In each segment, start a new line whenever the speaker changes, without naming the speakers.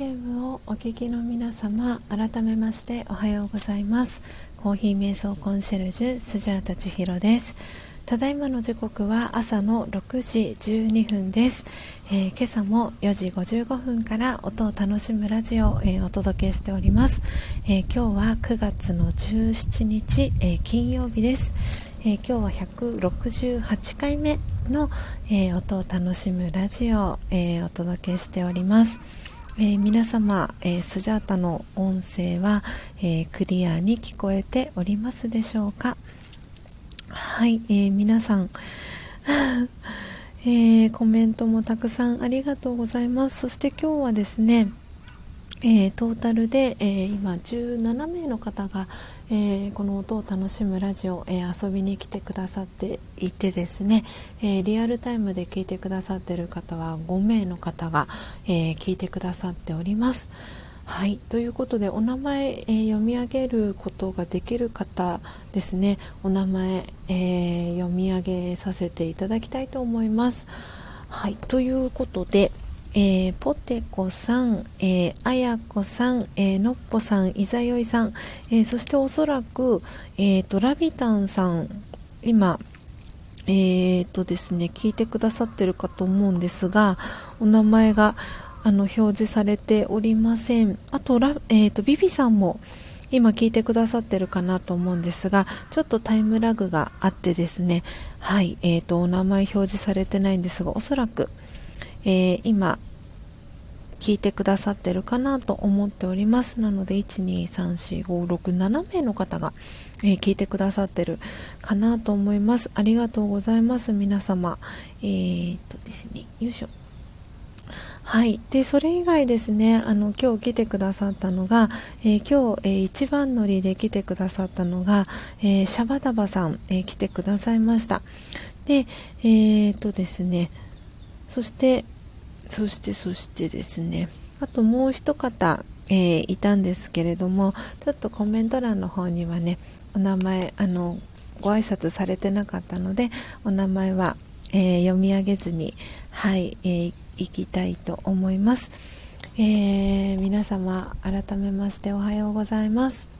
FM をお聞きの皆様改めましておはようございます。コーヒー瞑想コンシェルジュスジャータ千尋です。ただいまの時刻は朝の6時12分です、えー、今朝も4時55分から音を楽しむラジオを、えー、お届けしております、えー、今日は9月の17日、え金曜日です。えー、今日は168回目の、えー、音を楽しむラジオを、えー、お届けしております。えー、皆様、えー、スジャータの音声は、えー、クリアに聞こえておりますでしょうか？はい、えー、皆さん、えー、コメントもたくさんありがとうございます。そして今日はですねえー、トータルで、えー、今17名の方が、えー、この音を楽しむラジオ、え遊びに来てくださっていてですね、えリアルタイムで聞いてくださっている方は5名の方が、え聞いてくださっております。はいということでお名前、え読み上げることができる方ですねお名前、え読み上げさせていただきたいと思います。はいということでえー、ポテコさん、えー、あやこさん、えー、のっぽさん、いざよいさん、えー、そしておそらく、えーと、ラビタンさん、今、えーとですね、聞いてくださってるかと思うんですが、お名前があの表示されておりません。あと、ラえーと、ビビさんも今聞いてくださってるかなと思うんですが、ちょっとタイムラグがあってですね、はい、えーと、お名前表示されてないんですが、おそらく、えー、今聞いてくださってるかなと思っております。なので1234567名の方が、えー、聞いてくださってるかなと思います。ありがとうございます。皆様えー、っとですねよいしょ。はい、でそれ以外ですねあの今日来てくださったのが、えー、今日、えー、一番乗りで来てくださったのが、えー、シャバダバさん、え来てくださいました。でえっとですねそしてそしてそしてですね。あともう一方、えー、いたんですけれどもちょっとコメント欄の方にはねお名前あのご挨拶されてなかったのでお名前は、えー、読み上げずにはい、えー、いきたいと思います、えー、皆様改めましておはようございます。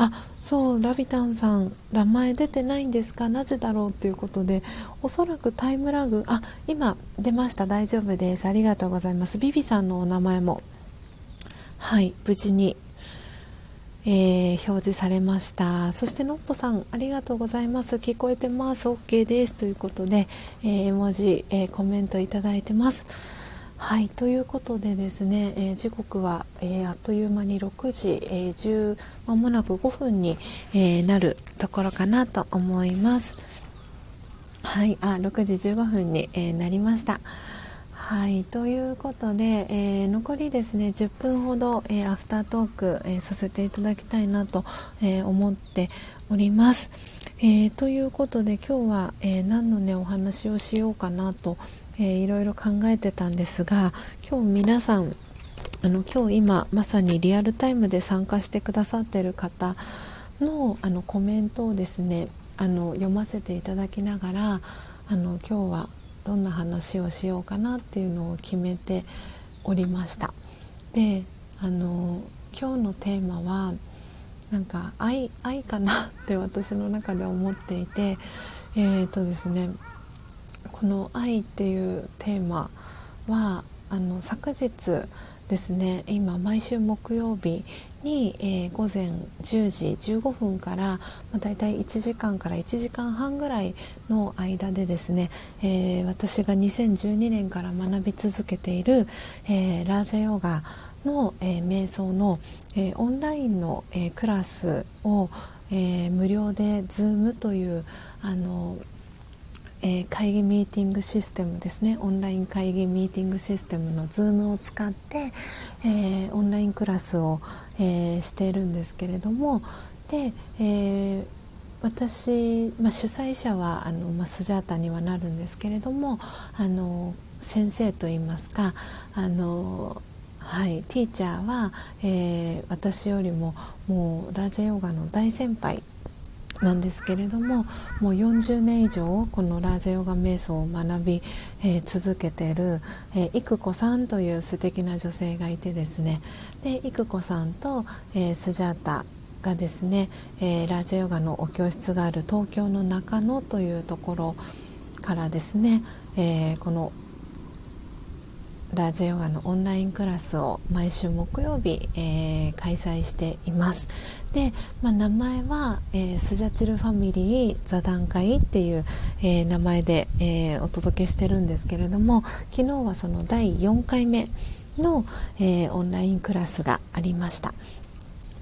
あそうラビタンさん名前出てないんですか？なぜだろう？ということでおそらくタイムラグあ今出ました。大丈夫です。ありがとうございます。ビビさんのお名前もはい無事に、えー、表示されました。そしてのっぽさんありがとうございます。聞こえてます。OK です。ということで、えー、絵文字、えー、コメントいただいてます。はいということでですね、えー、時刻は、えー、あっという間に6時、えー、10まもなく5分に、えなるところかなと思います。はいあ6時15分に、えなりました。はいということで、え、残りですね10分ほど、え、アフタートーク、え、させていただきたいなと、え思っております、えということで今日は、え何のねお話をしようかなとえー、いろいろ考えてたんですが今日皆さんあの今日今まさにリアルタイムで参加してくださってる方のあのコメントをですねあの読ませていただきながらあの今日はどんな話をしようかなっていうのを決めておりました。であの今日のテーマはなんか愛愛かなって私の中で思っていてえーとですねこの「愛」っていうテーマはあの昨日ですね今毎週木曜日に、えー、午前10時15分から、まあ、大体1時間から1時間半ぐらいの間でですね、えー、私が2012年から学び続けている、えー、ラージャヨガの、え瞑想の、えオンラインの、えクラスを、え無料で Zoom というあのえー、会議ミーティングシステムですね。オンライン会議ミーティングシステムの Zoom を使って、えー、オンラインクラスを、えー、しているんですけれども。で、え私、まあ、主催者はあの、まあ、スジャータにはなるんですけれどもあの先生といいますかあのはい、ティーチャーは、えー、私よりももうラジャヨガの大先輩なんですけれどももう40年以上このラージャヨガ瞑想を学び、えー、続けている、えー、育子さんという素敵な女性がいてですね。で育子さんと、えー、スジャータがですね、えー、ラージャヨガのお教室がある東京の中野というところからですね、えー、このラージャヨガのオンラインクラスを毎週木曜日、えー、開催しています。で、まあ、名前は、えー、スジャチルファミリー座談会っていう、えー、名前で、えお届けしてるんですけれども昨日はその第4回目の、えオンラインクラスがありました。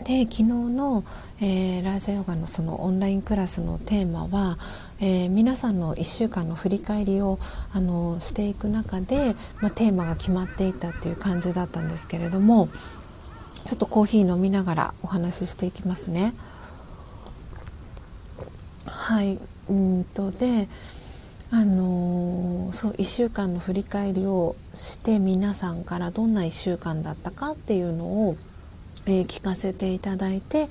で昨日の、えラージャヨガのそのオンラインクラスのテーマはえー、皆さんの1週間の振り返りをあのしていく中で、まあ、テーマが決まっていたっていう感じだったんですけれどもちょっとコーヒー飲みながらお話ししていきますね。はいうんとであのー、そう1週間の振り返りをして皆さんからどんな1週間だったかっていうのを、えー、聞かせていただいて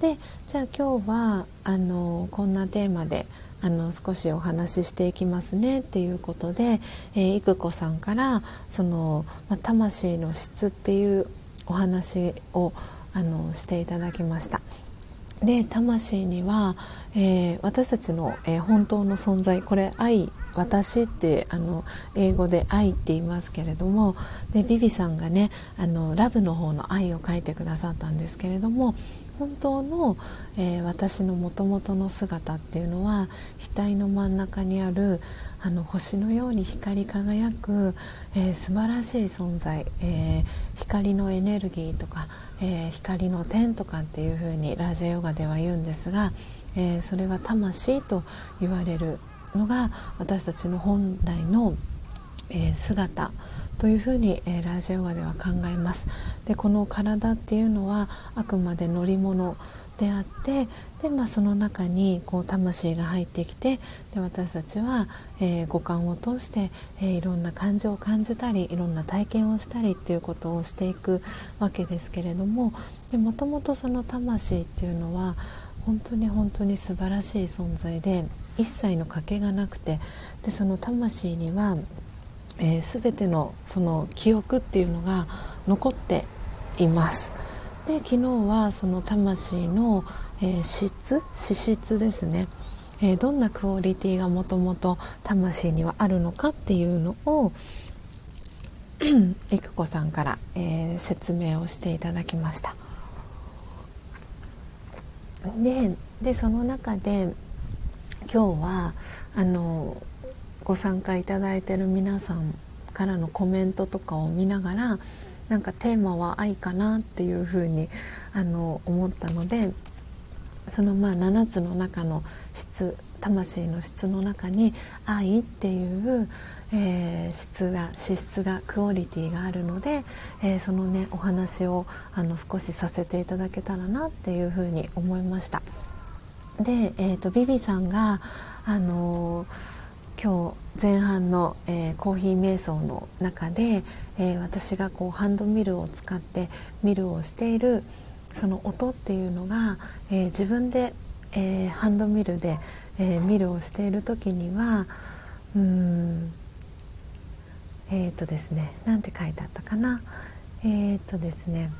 でじゃあ今日はあのー、こんなテーマであの少しお話ししていきますねっていうことで、えー、育子さんからその、まあ、魂の質っていうお話をあのしていただきました。で魂には、えー、私たちの、えー、本当の存在これ愛私ってあの英語で愛って言いますけれどもでビビさんがねあのラブの方の愛を書いてくださったんですけれども本当の、えー、私のもともとの姿っていうのは額の真ん中にあるあの星のように光り輝く、えー、素晴らしい存在、えー、光のエネルギーとか、えー、光の点とかっていうふうにラジャヨガでは言うんですが、えそれは魂と言われるのが私たちの本来の、え姿。というふうに、えー、ラジヨガでは考えます。でこの体っていうのはあくまで乗り物であってで、まあ、その中にこう魂が入ってきてで私たちは、えー、五感を通して、えー、いろんな感情を感じたりいろんな体験をしたりっていうことをしていくわけですけれどももともとその魂っていうのは本当に本当に素晴らしい存在で一切の賭けがなくてでその魂にはえー、全てのその記憶っていうのが残っています。で昨日はその魂の、えー、質資質ですね、えー、どんなクオリティがもともと魂にはあるのかっていうのを 育子さんから、えー、説明をしていただきました。ででその中で今日はあのご参加いただいている皆さんからのコメントとかを見ながらなんかテーマは愛かなっていうふうにあの思ったのでそのまあ7つの中の質魂の質の中に愛っていう、えー、質が資質がクオリティがあるので、えー、そのねお話をあの少しさせていただけたらなっていうふうに思いました。で、えーと、ビビさんが、あの今日前半の、えー、コーヒー瞑想の中で、えー、私がこうハンドミルを使ってミルをしているその音っていうのが、えー、自分で、えハンドミルで、えミルをしている時にはうんえっ、とですね何て書いてあったかな？えっ、とですね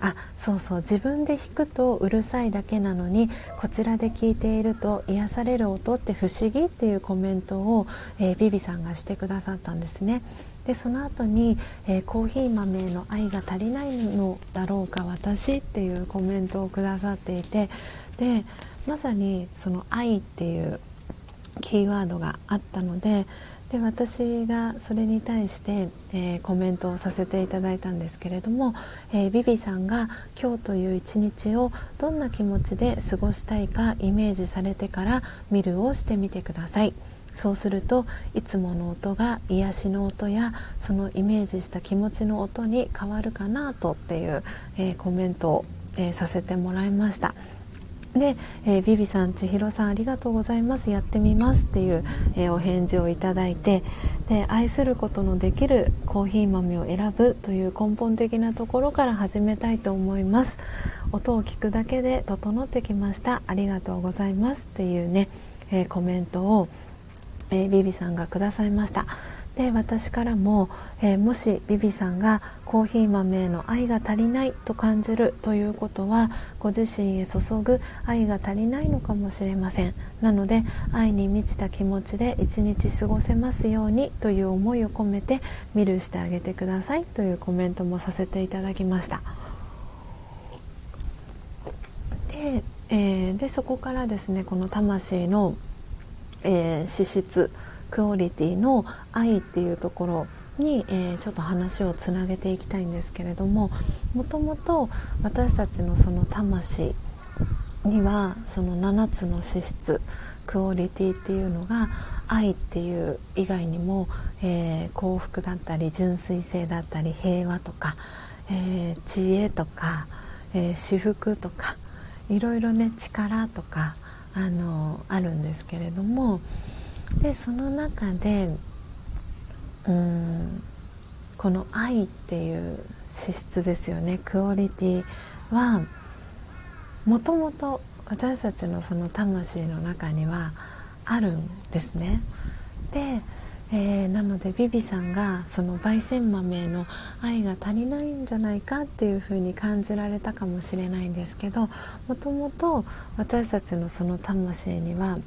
あそうそう。自分で弾くとうるさいだけなのにこちらで聞いていると癒される音って不思議っていうコメントを、えー、ビビさんがしてくださったんですね。でその後に、えー、コーヒー豆の愛が足りないのだろうか私っていうコメントをくださっていてでまさにその愛っていうキーワードがあったのでで私がそれに対して、えー、コメントをさせていただいたんですけれども、えー、ビビさんが今日という一日をどんな気持ちで過ごしたいかイメージされてから見るをしてみてくださいそうするといつもの音が癒しの音やそのイメージした気持ちの音に変わるかなとっていう、えー、コメントを、えさせてもらいました。で、えー、ビビさん千尋さんありがとうございます。やってみますっていう、えー、お返事をいただいてで愛することのできるコーヒー豆を選ぶという根本的なところから始めたいと思います。音を聞くだけで整ってきました。ありがとうございますっていうね、えー、コメントを、えビビさんがくださいました。で私からも、えー、もしビビさんがコーヒー豆への愛が足りないと感じるということはご自身へ注ぐ愛が足りないのかもしれません。なので愛に満ちた気持ちで一日過ごせますようにという思いを込めてミルしてあげてくださいというコメントもさせていただきました。で,、えー、でそこからですねこの魂の、えー、資質クオリティの愛っていうところに、えー、ちょっと話をつなげていきたいんですけれどももともと私たちのその魂にはその7つの資質クオリティっていうのが愛っていう以外にも、えー、幸福だったり純粋性だったり平和とか、えー、知恵とか、えー、至福とかいろいろね力とかあのあるんですけれどもでその中でうんこの愛っていう資質ですよねクオリティはもともと私たちのその魂の中にはあるんですね。で、えー、なのでビビさんがその焙煎豆への愛が足りないんじゃないかっていうふうに感じられたかもしれないんですけどもともと私たちのその魂には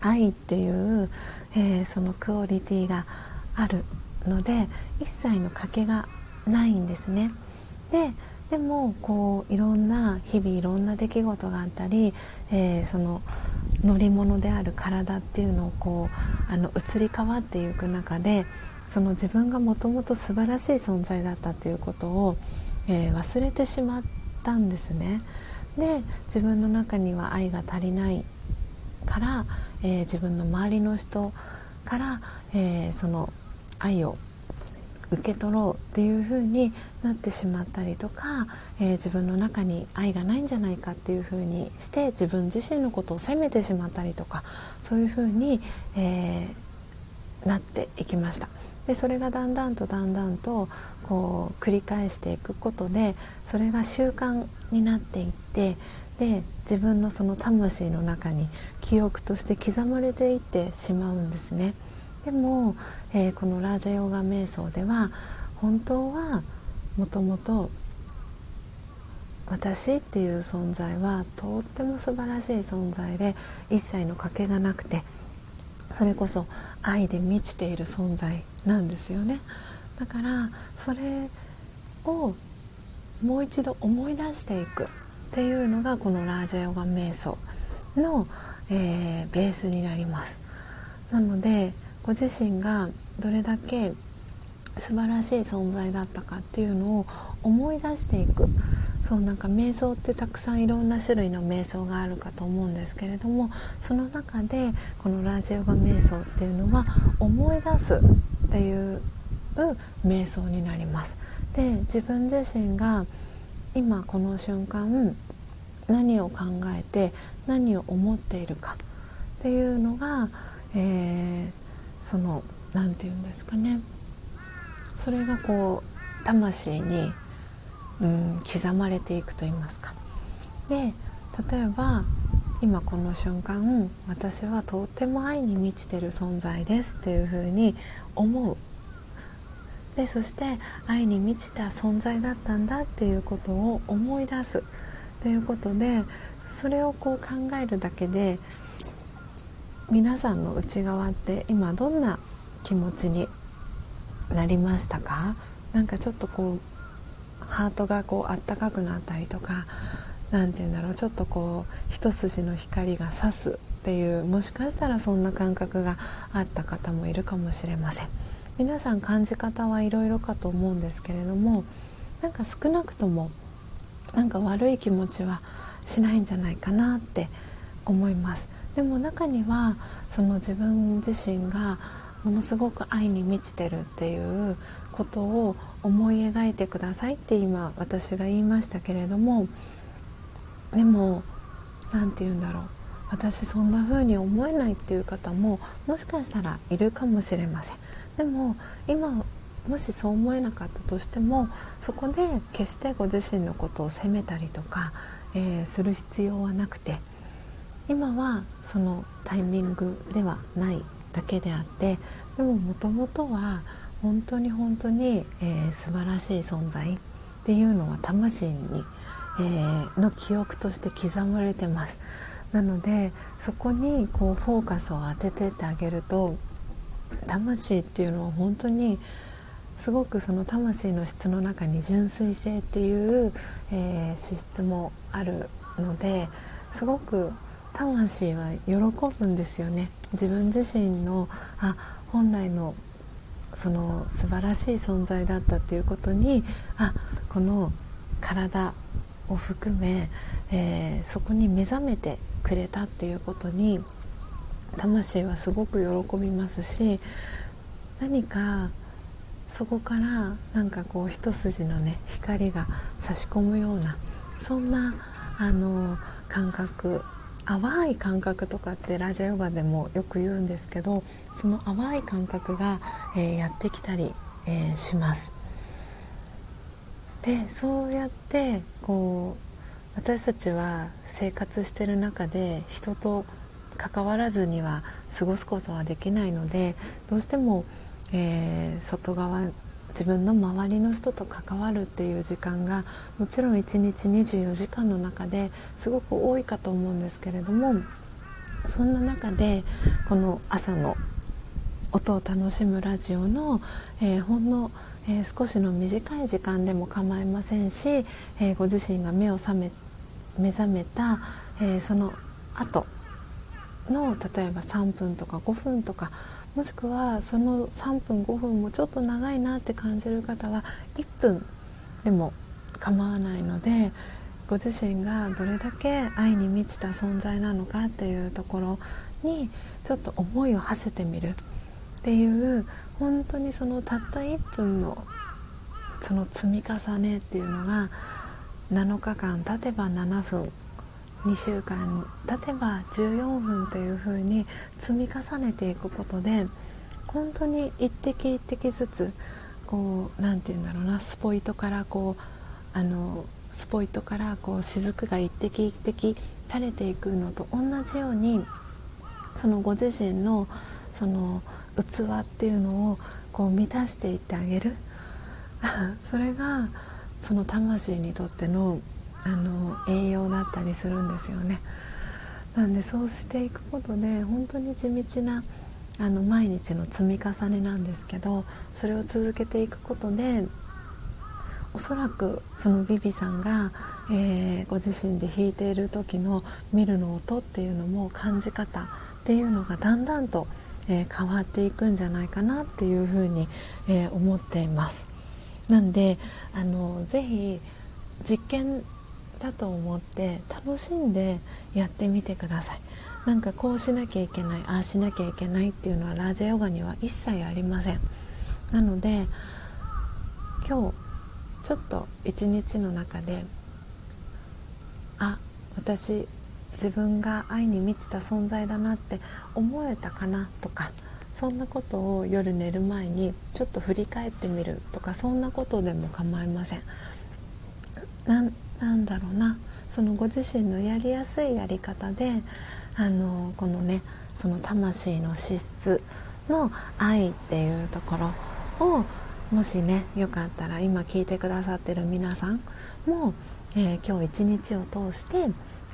愛っていう、えー、そのクオリティがあるので一切の賭けがないんですね。ででもこういろんな日々いろんな出来事があったり、えー、その乗り物である体っていうのをこうあの移り変わっていく中でその自分がもともと素晴らしい存在だったということを、えー、忘れてしまったんですね。で自分の中には愛が足りないから、えー、自分の周りの人から、えー、その愛を受け取ろうっていう風になってしまったりとか、えー、自分の中に愛がないんじゃないかっていう風にして自分自身のことを責めてしまったりとかそういう風に、えー、なっていきました。でそれがだんだんとだんだんとこう繰り返していくことでそれが習慣になっていってで自分のその魂の中に記憶として刻まれていってしまうんですね。でも、えー、このラージャヨガ瞑想では本当はもともと私っていう存在はとっても素晴らしい存在で一切の賭けがなくてそれこそ愛で満ちている存在なんですよね。だからそれをもう一度思い出していく。っていうのがこのラージャヨガ瞑想の、えー、ベースになります。なのでご自身がどれだけ素晴らしい存在だったかっていうのを思い出していく。そうなんか瞑想ってたくさんいろんな種類の瞑想があるかと思うんですけれどもその中でこのラジオガ瞑想っていうのは思い出すっていう瞑想になります。で自分自身が今この瞬間何を考えて何を思っているかっていうのが、えー、その何て言うんですかねそれがこう魂に、うん、刻まれていくと言いますか。で例えば今この瞬間私はとっても愛に満ちてる存在ですっていうふうに思うでそして愛に満ちた存在だったんだっていうことを思い出す。ということでそれをこう考えるだけで皆さんの内側って今どんな気持ちになりましたか？なんかちょっとこうハートがこうあったかくなったりとか何て言うんだろうちょっとこう一筋の光が差すっていうもしかしたらそんな感覚があった方もいるかもしれません。皆さん感じ方はいろいろかと思うんですけれどもなんか少なくともなんか悪い気持ちはしないんじゃないかなって思います。でも中にはその自分自身がものすごく愛に満ちてるっていうことを思い描いてくださいって今私が言いましたけれどもでも何て言うんだろう。私そんな風に思えないっていう方ももしかしたらいるかもしれません。でも今もしそう思えなかったとしてもそこで決してご自身のことを責めたりとか、えー、する必要はなくて今はそのタイミングではないだけであってでももともとは本当に本当に、えー、素晴らしい存在っていうのは魂に、えー、の記憶として刻まれてます。なのでそこにこうフォーカスを当ててってあげると魂っていうのは本当にすごくその魂の質の中に純粋性っていう、えー、資質もあるのですごく魂は喜ぶんですよね。自分自身のあ本来のその素晴らしい存在だったっていうことにあこの体を含め、えー、そこに目覚めてくれたっていうことに魂はすごく喜びますし何かそこからなんかこう一筋のね光が差し込むようなそんなあの感覚淡い感覚とかってラジオヨガでもよく言うんですけどその淡い感覚が、えー、やってきたり、えー、します。でそうやってこう私たちは生活してる中で人と関わらずには過ごすことはできないのでどうしても、えー、外側自分の周りの人と関わるっていう時間がもちろん1日24時間の中ですごく多いかと思うんですけれどもそんな中でこの朝の音を楽しむラジオの、えー、ほんの、えー、少しの短い時間でも構いませんし、えー、ご自身が目を覚め目覚めた、えその後の例えば3分とか5分とかもしくはその3分5分もちょっと長いなって感じる方は1分でも構わないのでご自身がどれだけ愛に満ちた存在なのかっていうところにちょっと思いを馳せてみるっていう本当にそのたった1分のその積み重ねっていうのが7日間経てば7分。2週間経てば14分というふうに積み重ねていくことで本当に一滴一滴ずつこう何て言うんだろうなスポイトからこうあのスポイトからこう雫が一滴一滴垂れていくのと同じようにそのご自身のその器っていうのをこう満たしていってあげる。それがその魂にとってのあの栄養だったりするんですよね。なんでそうしていくことで本当に地道なあの毎日の積み重ねなんですけどそれを続けていくことでおそらくそのビビさんが、えー、ご自身で弾いている時の見るの音っていうのも感じ方っていうのがだんだんと、えー、変わっていくんじゃないかなっていうふうに、えー、思っています。なんであのぜひ実験だと思って楽しんでやってみてください。なんかこうしなきゃいけないああしなきゃいけないっていうのはラジオヨガには一切ありません。なので今日ちょっと一日の中であ私自分が愛に満ちた存在だなって思えたかなとかそんなことを夜寝る前にちょっと振り返ってみるとかそんなことでも構いませんなんだろうな。そのご自身のやりやすいやり方であのこのねその魂の資質の愛っていうところをもしねよかったら今聞いてくださってる皆さんも、えー、今日一日を通して、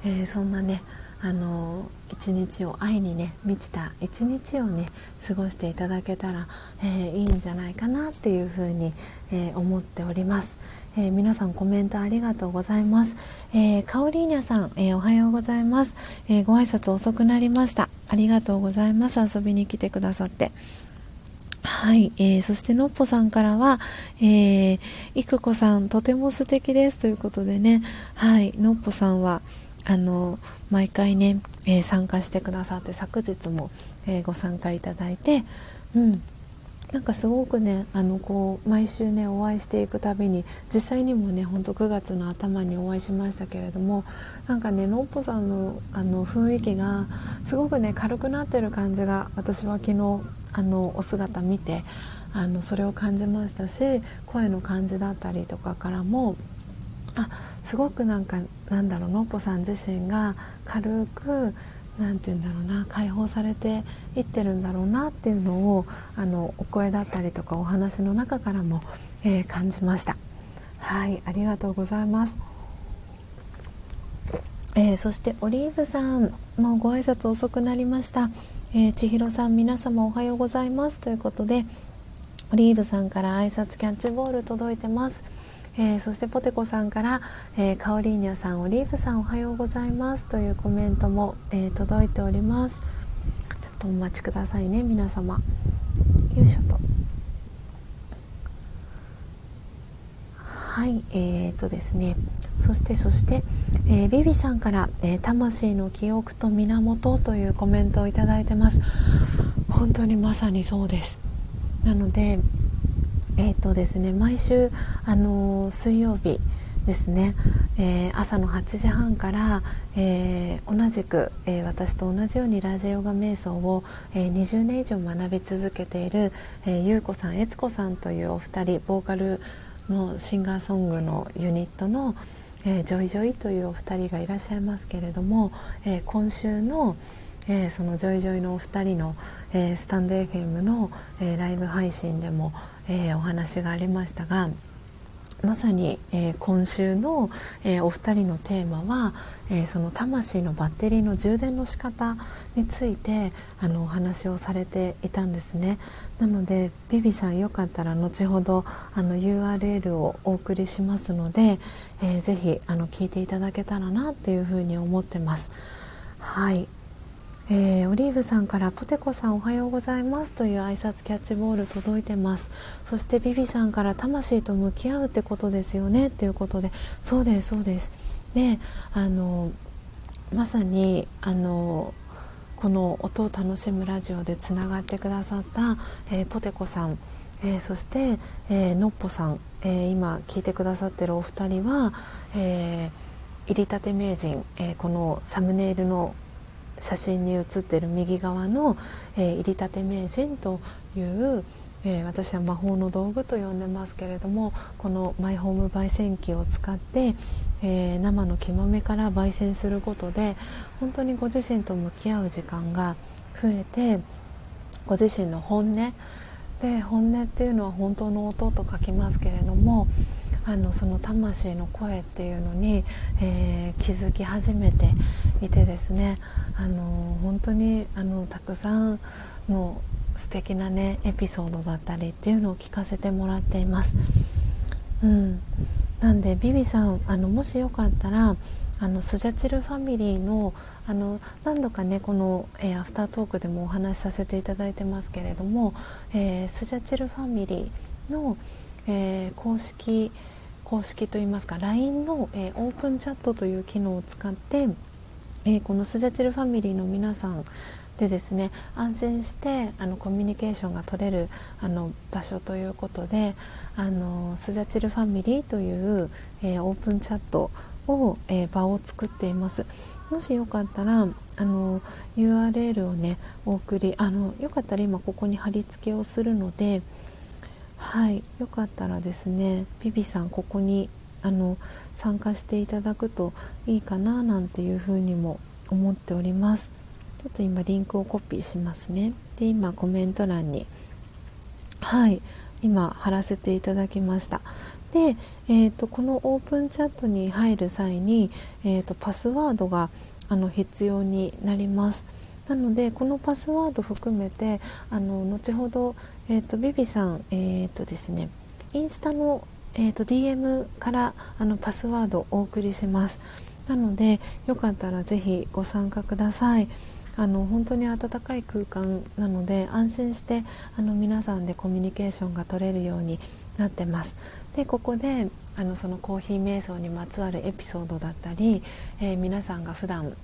えー、そんなねあの一日を愛にね満ちた一日をね過ごしていただけたら、えー、いいんじゃないかなっていうふうに、え、思っております、えー、皆さんコメントありがとうございます、えー、カオリーニャさん、えおはようございます、えご挨拶遅くなりました。ありがとうございます。遊びに来てくださって。はい、えー、そしてのっぽさんからは、えー、いくこさんとても素敵です。ということでね、はい、のっぽさんはあの毎回ね、えー、参加してくださって昨日も、えー、ご参加いただいて、うん、なんかすごくねあのこう毎週ねお会いしていくたびに実際にもねほんと9月の頭にお会いしましたけれどもなんかねのっぽさんのあの雰囲気がすごくね軽くなってる感じが私は昨日あのお姿見てあのそれを感じましたし声の感じだったりとかからもあすごくなんかなんだろうのっぽさん自身が軽くなんて言うんだろうな解放されていってるんだろうなっていうのをあのお声だったりとかお話の中からも、えー、感じました。はいありがとうございます。えー、そしてオリーブさんもご挨拶遅くなりました。えー、千尋さん皆様おはようございます。ということでオリーブさんから挨拶キャッチボール届いてます、えー、そしてポテコさんから、えー、カオリーニャさんオリーブさんおはようございます。というコメントも、え届いております。ちょっとお待ちくださいね皆様。よいしょと。はいえーとですね。そしてそして、えー、ビビさんから、えー、魂の記憶と源」というコメントをいただいてます。本当にまさにそうです。なのでえっ、ー、とですね毎週あの水曜日ですね、えー、朝の8時半から、えー、同じく、えー、私と同じようにラジオガ瞑想を、え20年以上学び続けている、えゆうこさん悦子さんというお二人ボーカルのシンガーソングのユニットの、えー、ジョイジョイというお二人がいらっしゃいますけれども、えー、今週の、えー、そのジョイジョイのお二人の、えスタンド FM の、えライブ配信でも、えお話がありましたがまさに、えー、今週の、えー、お二人のテーマは、えー、その魂のバッテリーの充電の仕方についてあのお話をされていたんですね。なのでビビさんよかったら後ほどあの URL をお送りしますので、えー、ぜひあの聞いていただけたらなっていうふうに思ってます。はい。えー、オリーブさんからポテコさんおはようございますという挨拶キャッチボール届いてます。そしてビビさんから魂と向き合うってことですよね。っていうことでそうですそうです。であのまさにあのこの音を楽しむラジオでつながってくださった、えー、ポテコさん、えー、そして、えー、のっぽさん、え今聞いてくださってるお二人は、え入りたて名人、えこのサムネイルの写真に写ってる右側の、えー、入りたて名人という、えー、私は魔法の道具と呼んでますけれどもこのマイホーム焙煎機を使って、えー、生の木豆から焙煎することで本当にご自身と向き合う時間が増えてご自身の本音で本音っていうのは本当の音と書きますけれどもあのその魂の声っていうのに、えー、気づき始めていてですねあの本当にあのたくさんの素敵なねエピソードだったりっていうのを聞かせてもらっています。うん、なんでビビさんあのもしよかったらあのスジャチルファミリーのあの何度かねこの、えー、アフタートークでもお話しさせていただいてますけれども、えー、スジャチルファミリーの、えー、公式公式といいますか LINE の、えオープンチャットという機能を使って、えこのスジャチルファミリーの皆さんでですね安心してあのコミュニケーションが取れるあの場所ということであのスジャチルファミリーという、えー、オープンチャットを、えー、場を作っています。もしよかったらあの URL をねお送りあのよかったら今ここに貼り付けをするのではいよかったらですねビビさんここにあの参加していただくといいかななんていうふうにも思っております。ちょっと今リンクをコピーしますね。で今コメント欄にはい今貼らせていただきました。で、えーと、このオープンチャットに入る際に、えーと、パスワードがあの必要になります。なのでこのパスワード含めてあの後ほど、えーと、ビビさん、えーとですね、インスタの、えー、と DM からあのパスワードをお送りしますなのでよかったらぜひご参加ください。あの本当に温かい空間なので安心してあの皆さんでコミュニケーションが取れるようになってますでここであのそのコーヒー瞑想にまつわるエピソードだったり、えー、皆さんが普段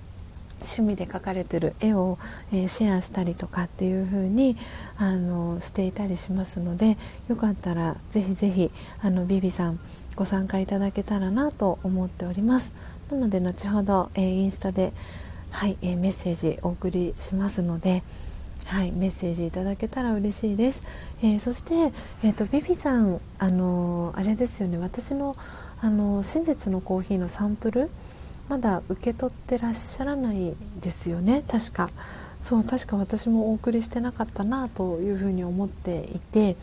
趣味で描かれてる絵を、えー、シェアしたりとかっていう風にあのしていたりしますのでよかったらぜひぜひあのビビさんご参加いただけたらなと思っておりますなので後ほど、えー、インスタではい、えー、メッセージお送りしますので、はい、メッセージいただけたら嬉しいです。えー、そして、えーと、ビビさん、あのー、あれですよね私の、あの真実のコーヒーのサンプルまだ受け取ってらっしゃらないですよね。確か。そう確か私もお送りしてなかったなというふうに思っていて。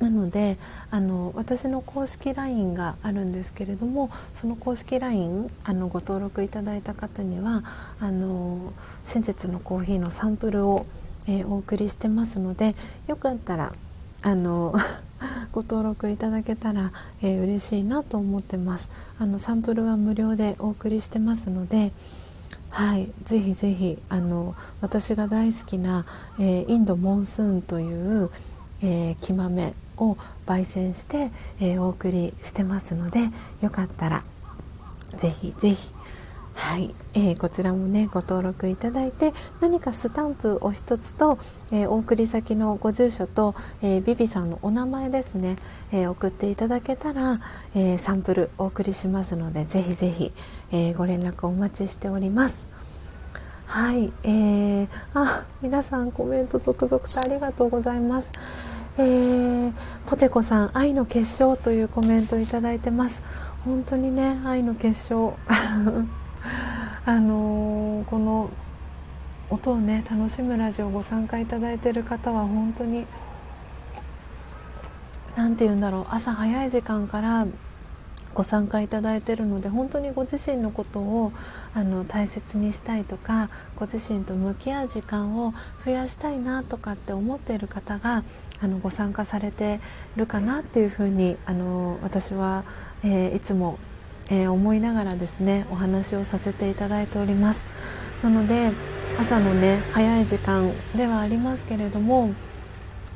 なのであの私の公式 LINE があるんですけれどもその公式 LINE あのご登録いただいた方にはあの真実のコーヒーのサンプルを、えー、お送りしてますのでよかったらあの ご登録いただけたら、えー、嬉しいなと思ってます。あのサンプルは無料でお送りしてますのではい、ぜひぜひあの私が大好きな、えー、インドモンスーンという、えー、木豆を焙煎して、えー、お送りしてますのでよかったらぜひぜひはい、えー、こちらもねご登録いただいて何かスタンプお一つと、えー、お送り先のご住所と、えー、ビビさんのお名前ですね、え送っていただけたら、えサンプルお送りしますのでぜひぜひ、えご連絡お待ちしております。はい、えー、あ皆さんコメント続々とありがとうございます。えー、ポテコさん愛の結晶というコメントいただいてます。本当にね愛の結晶。あのー、この音をね楽しむラジオをご参加いただいている方は本当に何て言うんだろう朝早い時間からご参加いただいているので本当にご自身のことをあの大切にしたいとかご自身と向き合う時間を増やしたいなとかって思っている方があのご参加されているかなっていうふうにあの私は、えー、いつも、えー、思いながらですねお話をさせていただいておりますなので朝のね早い時間ではありますけれども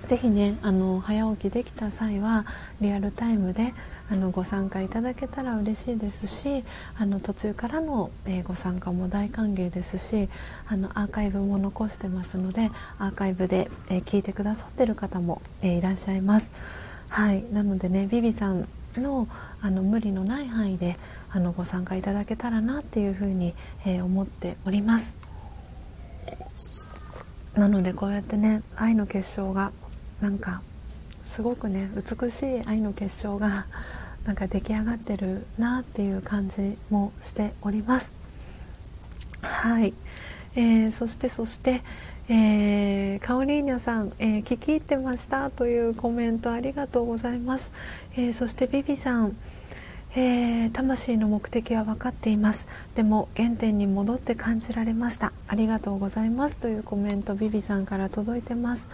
ぜひねあの早起きできた際はリアルタイムであのご参加いただけたら嬉しいですしあの途中からの、えー、ご参加も大歓迎ですしあのアーカイブも残してますのでアーカイブで、えー、聞いてくださってる方も、えー、いらっしゃいます。はいなのでねビビさんのあの無理のない範囲であのご参加いただけたらなっていうふうに、え思っております。なのでこうやってね愛の結晶がなんかすごくね美しい愛の結晶が なんか出来上がってるなっていう感じもしております。はい、えー、そしてそして、えー、カオリーニャさん、えー、聞き入ってましたというコメントありがとうございます、えー、そしてビビさんえー、魂の目的は分かっています。でも原点に戻って感じられました。ありがとうございます。というコメントビビさんから届いてます、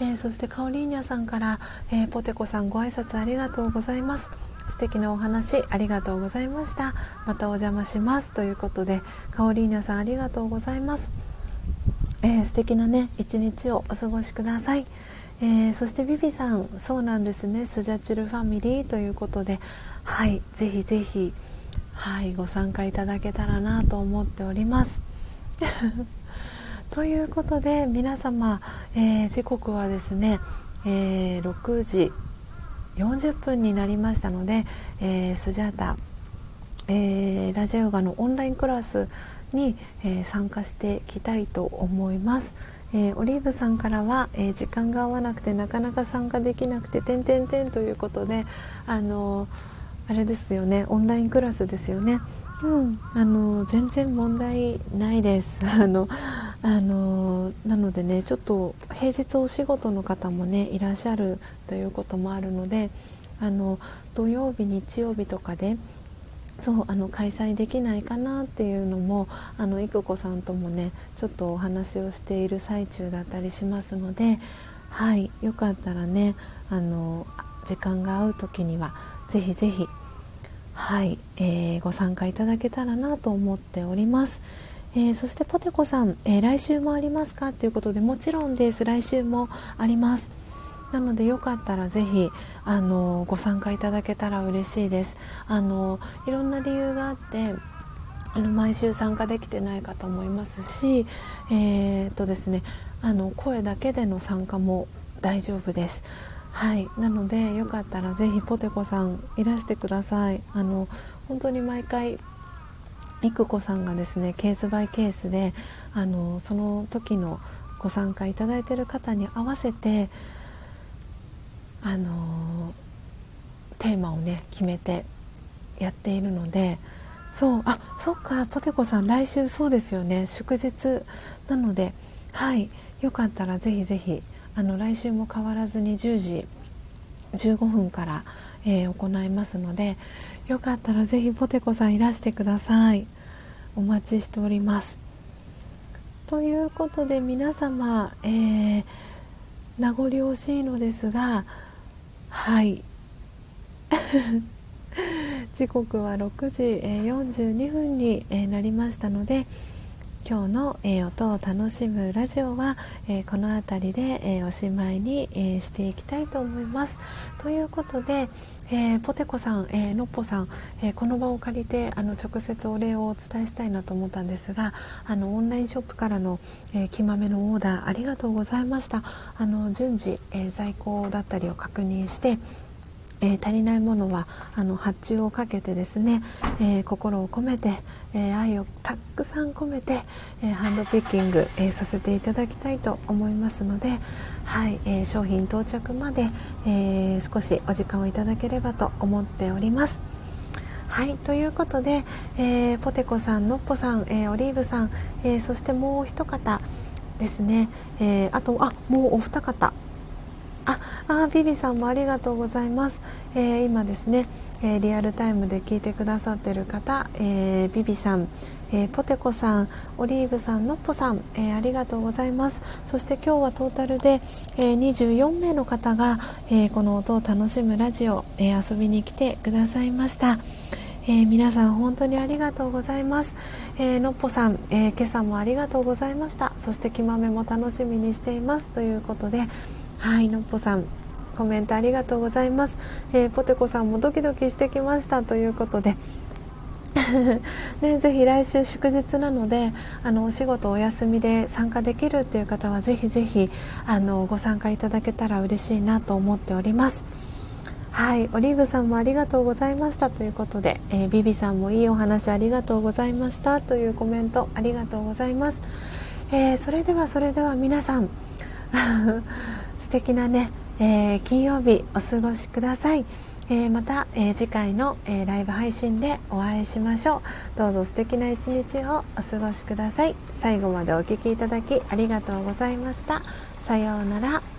えー、そしてカオリーニャさんから、えー、ポテコさんご挨拶ありがとうございます。素敵なお話ありがとうございました。またお邪魔します。ということでカオリーナさんありがとうございます、えー、素敵なね一日をお過ごしください、えー、そしてビビさんそうなんですねスジャチルファミリーということではいぜひぜひはいご参加いただけたらなと思っております ということで皆様、えー、時刻はですね、えー、6時40分になりましたので、えー、スジャータ、え、ラジオヨガのオンラインクラスに、え、参加していきたいと思います。えー、オリーブさんからは、えー、時間が合わなくてなかなか参加できなくて点々点ということであのあれですよねオンラインクラスですよね。うん、あの全然問題ないです。あのあのなのでねちょっと平日お仕事の方もねいらっしゃるということもあるのであの土曜日日曜日とかでそうあの開催できないかなっていうのもあの育子さんともねちょっとお話をしている最中だったりしますのではいよかったらねあの時間が合う時にはぜひぜひはい、えー、ご参加いただけたらなと思っております。えー、そしてポテコさん、えー、来週もありますか？ということでもちろんです。来週もあります。なのでよかったらぜひあのご参加いただけたら嬉しいです。あのいろんな理由があってあの毎週参加できてない方もいますし、えーとですね、あの声だけでの参加も大丈夫です。はい。なのでよかったらぜひポテコさんいらしてください。あの本当に毎回育子さんがですねケースバイケースであのその時のご参加いただいている方に合わせてあのテーマをね決めてやっているのでそうあそっかポテコさん来週そうですよね。祝日。なのではいよかったらぜひぜひあの来週も変わらずに10時15分から、えー、行いますのでよかったらぜひポテコさんいらしてください。お待ちしております。ということで皆様、えー、名残惜しいのですがはい 時刻は6時42分になりましたので今日の、え、音を楽しむラジオは、え、この辺りで、え、おしまいに、えしていきたいと思います。ということで、えポテコさん、えのっぽさん、えこの場を借りてあの直接お礼をお伝えしたいなと思ったんですがあのオンラインショップからの、えー、まめのオーダーありがとうございました。あの順次、え在庫だったりを確認してえー、足りないものはあの発注をかけてですね、えー、心を込めて、えー、愛をたくさん込めて、えハンドピッキング、えさせていただきたいと思いますので、はいえ商品到着まで、え少しお時間をいただければと思っております。はいということで、えポテコさん、のっぽさん、えオリーブさん、えそしてもう一方ですね、えあとあもうお二方。ああビビさんもありがとうございます、えー、今ですね、えー、リアルタイムで聞いてくださってる方、えー、ビビさん、えポテコさんオリーブさんのっぽさん、えありがとうございます。そして今日はトータルで、え24名の方が、えこの音を楽しむラジオ、え遊びに来てくださいました、え皆さん本当にありがとうございます、えのっぽさん、え今朝もありがとうございました。そしてきまめも楽しみにしています。ということではいのっぽさんコメントありがとうございます、えー、ポテコさんもドキドキしてきました。ということで ね、ぜひ来週祝日なのであのお仕事お休みで参加できるっていう方はぜひぜひあのご参加いただけたら嬉しいなと思っております。はいオリーブさんもありがとうございました。ということで、えー、ビビさんもいいお話ありがとうございました。というコメントありがとうございます、えー、それではそれでは皆さん 素敵なね、えー、金曜日お過ごしください、えー、また、えー、次回の、えライブ配信でお会いしましょう。どうぞ素敵な一日をお過ごしください。最後までお聴きいただきありがとうございました。さようなら。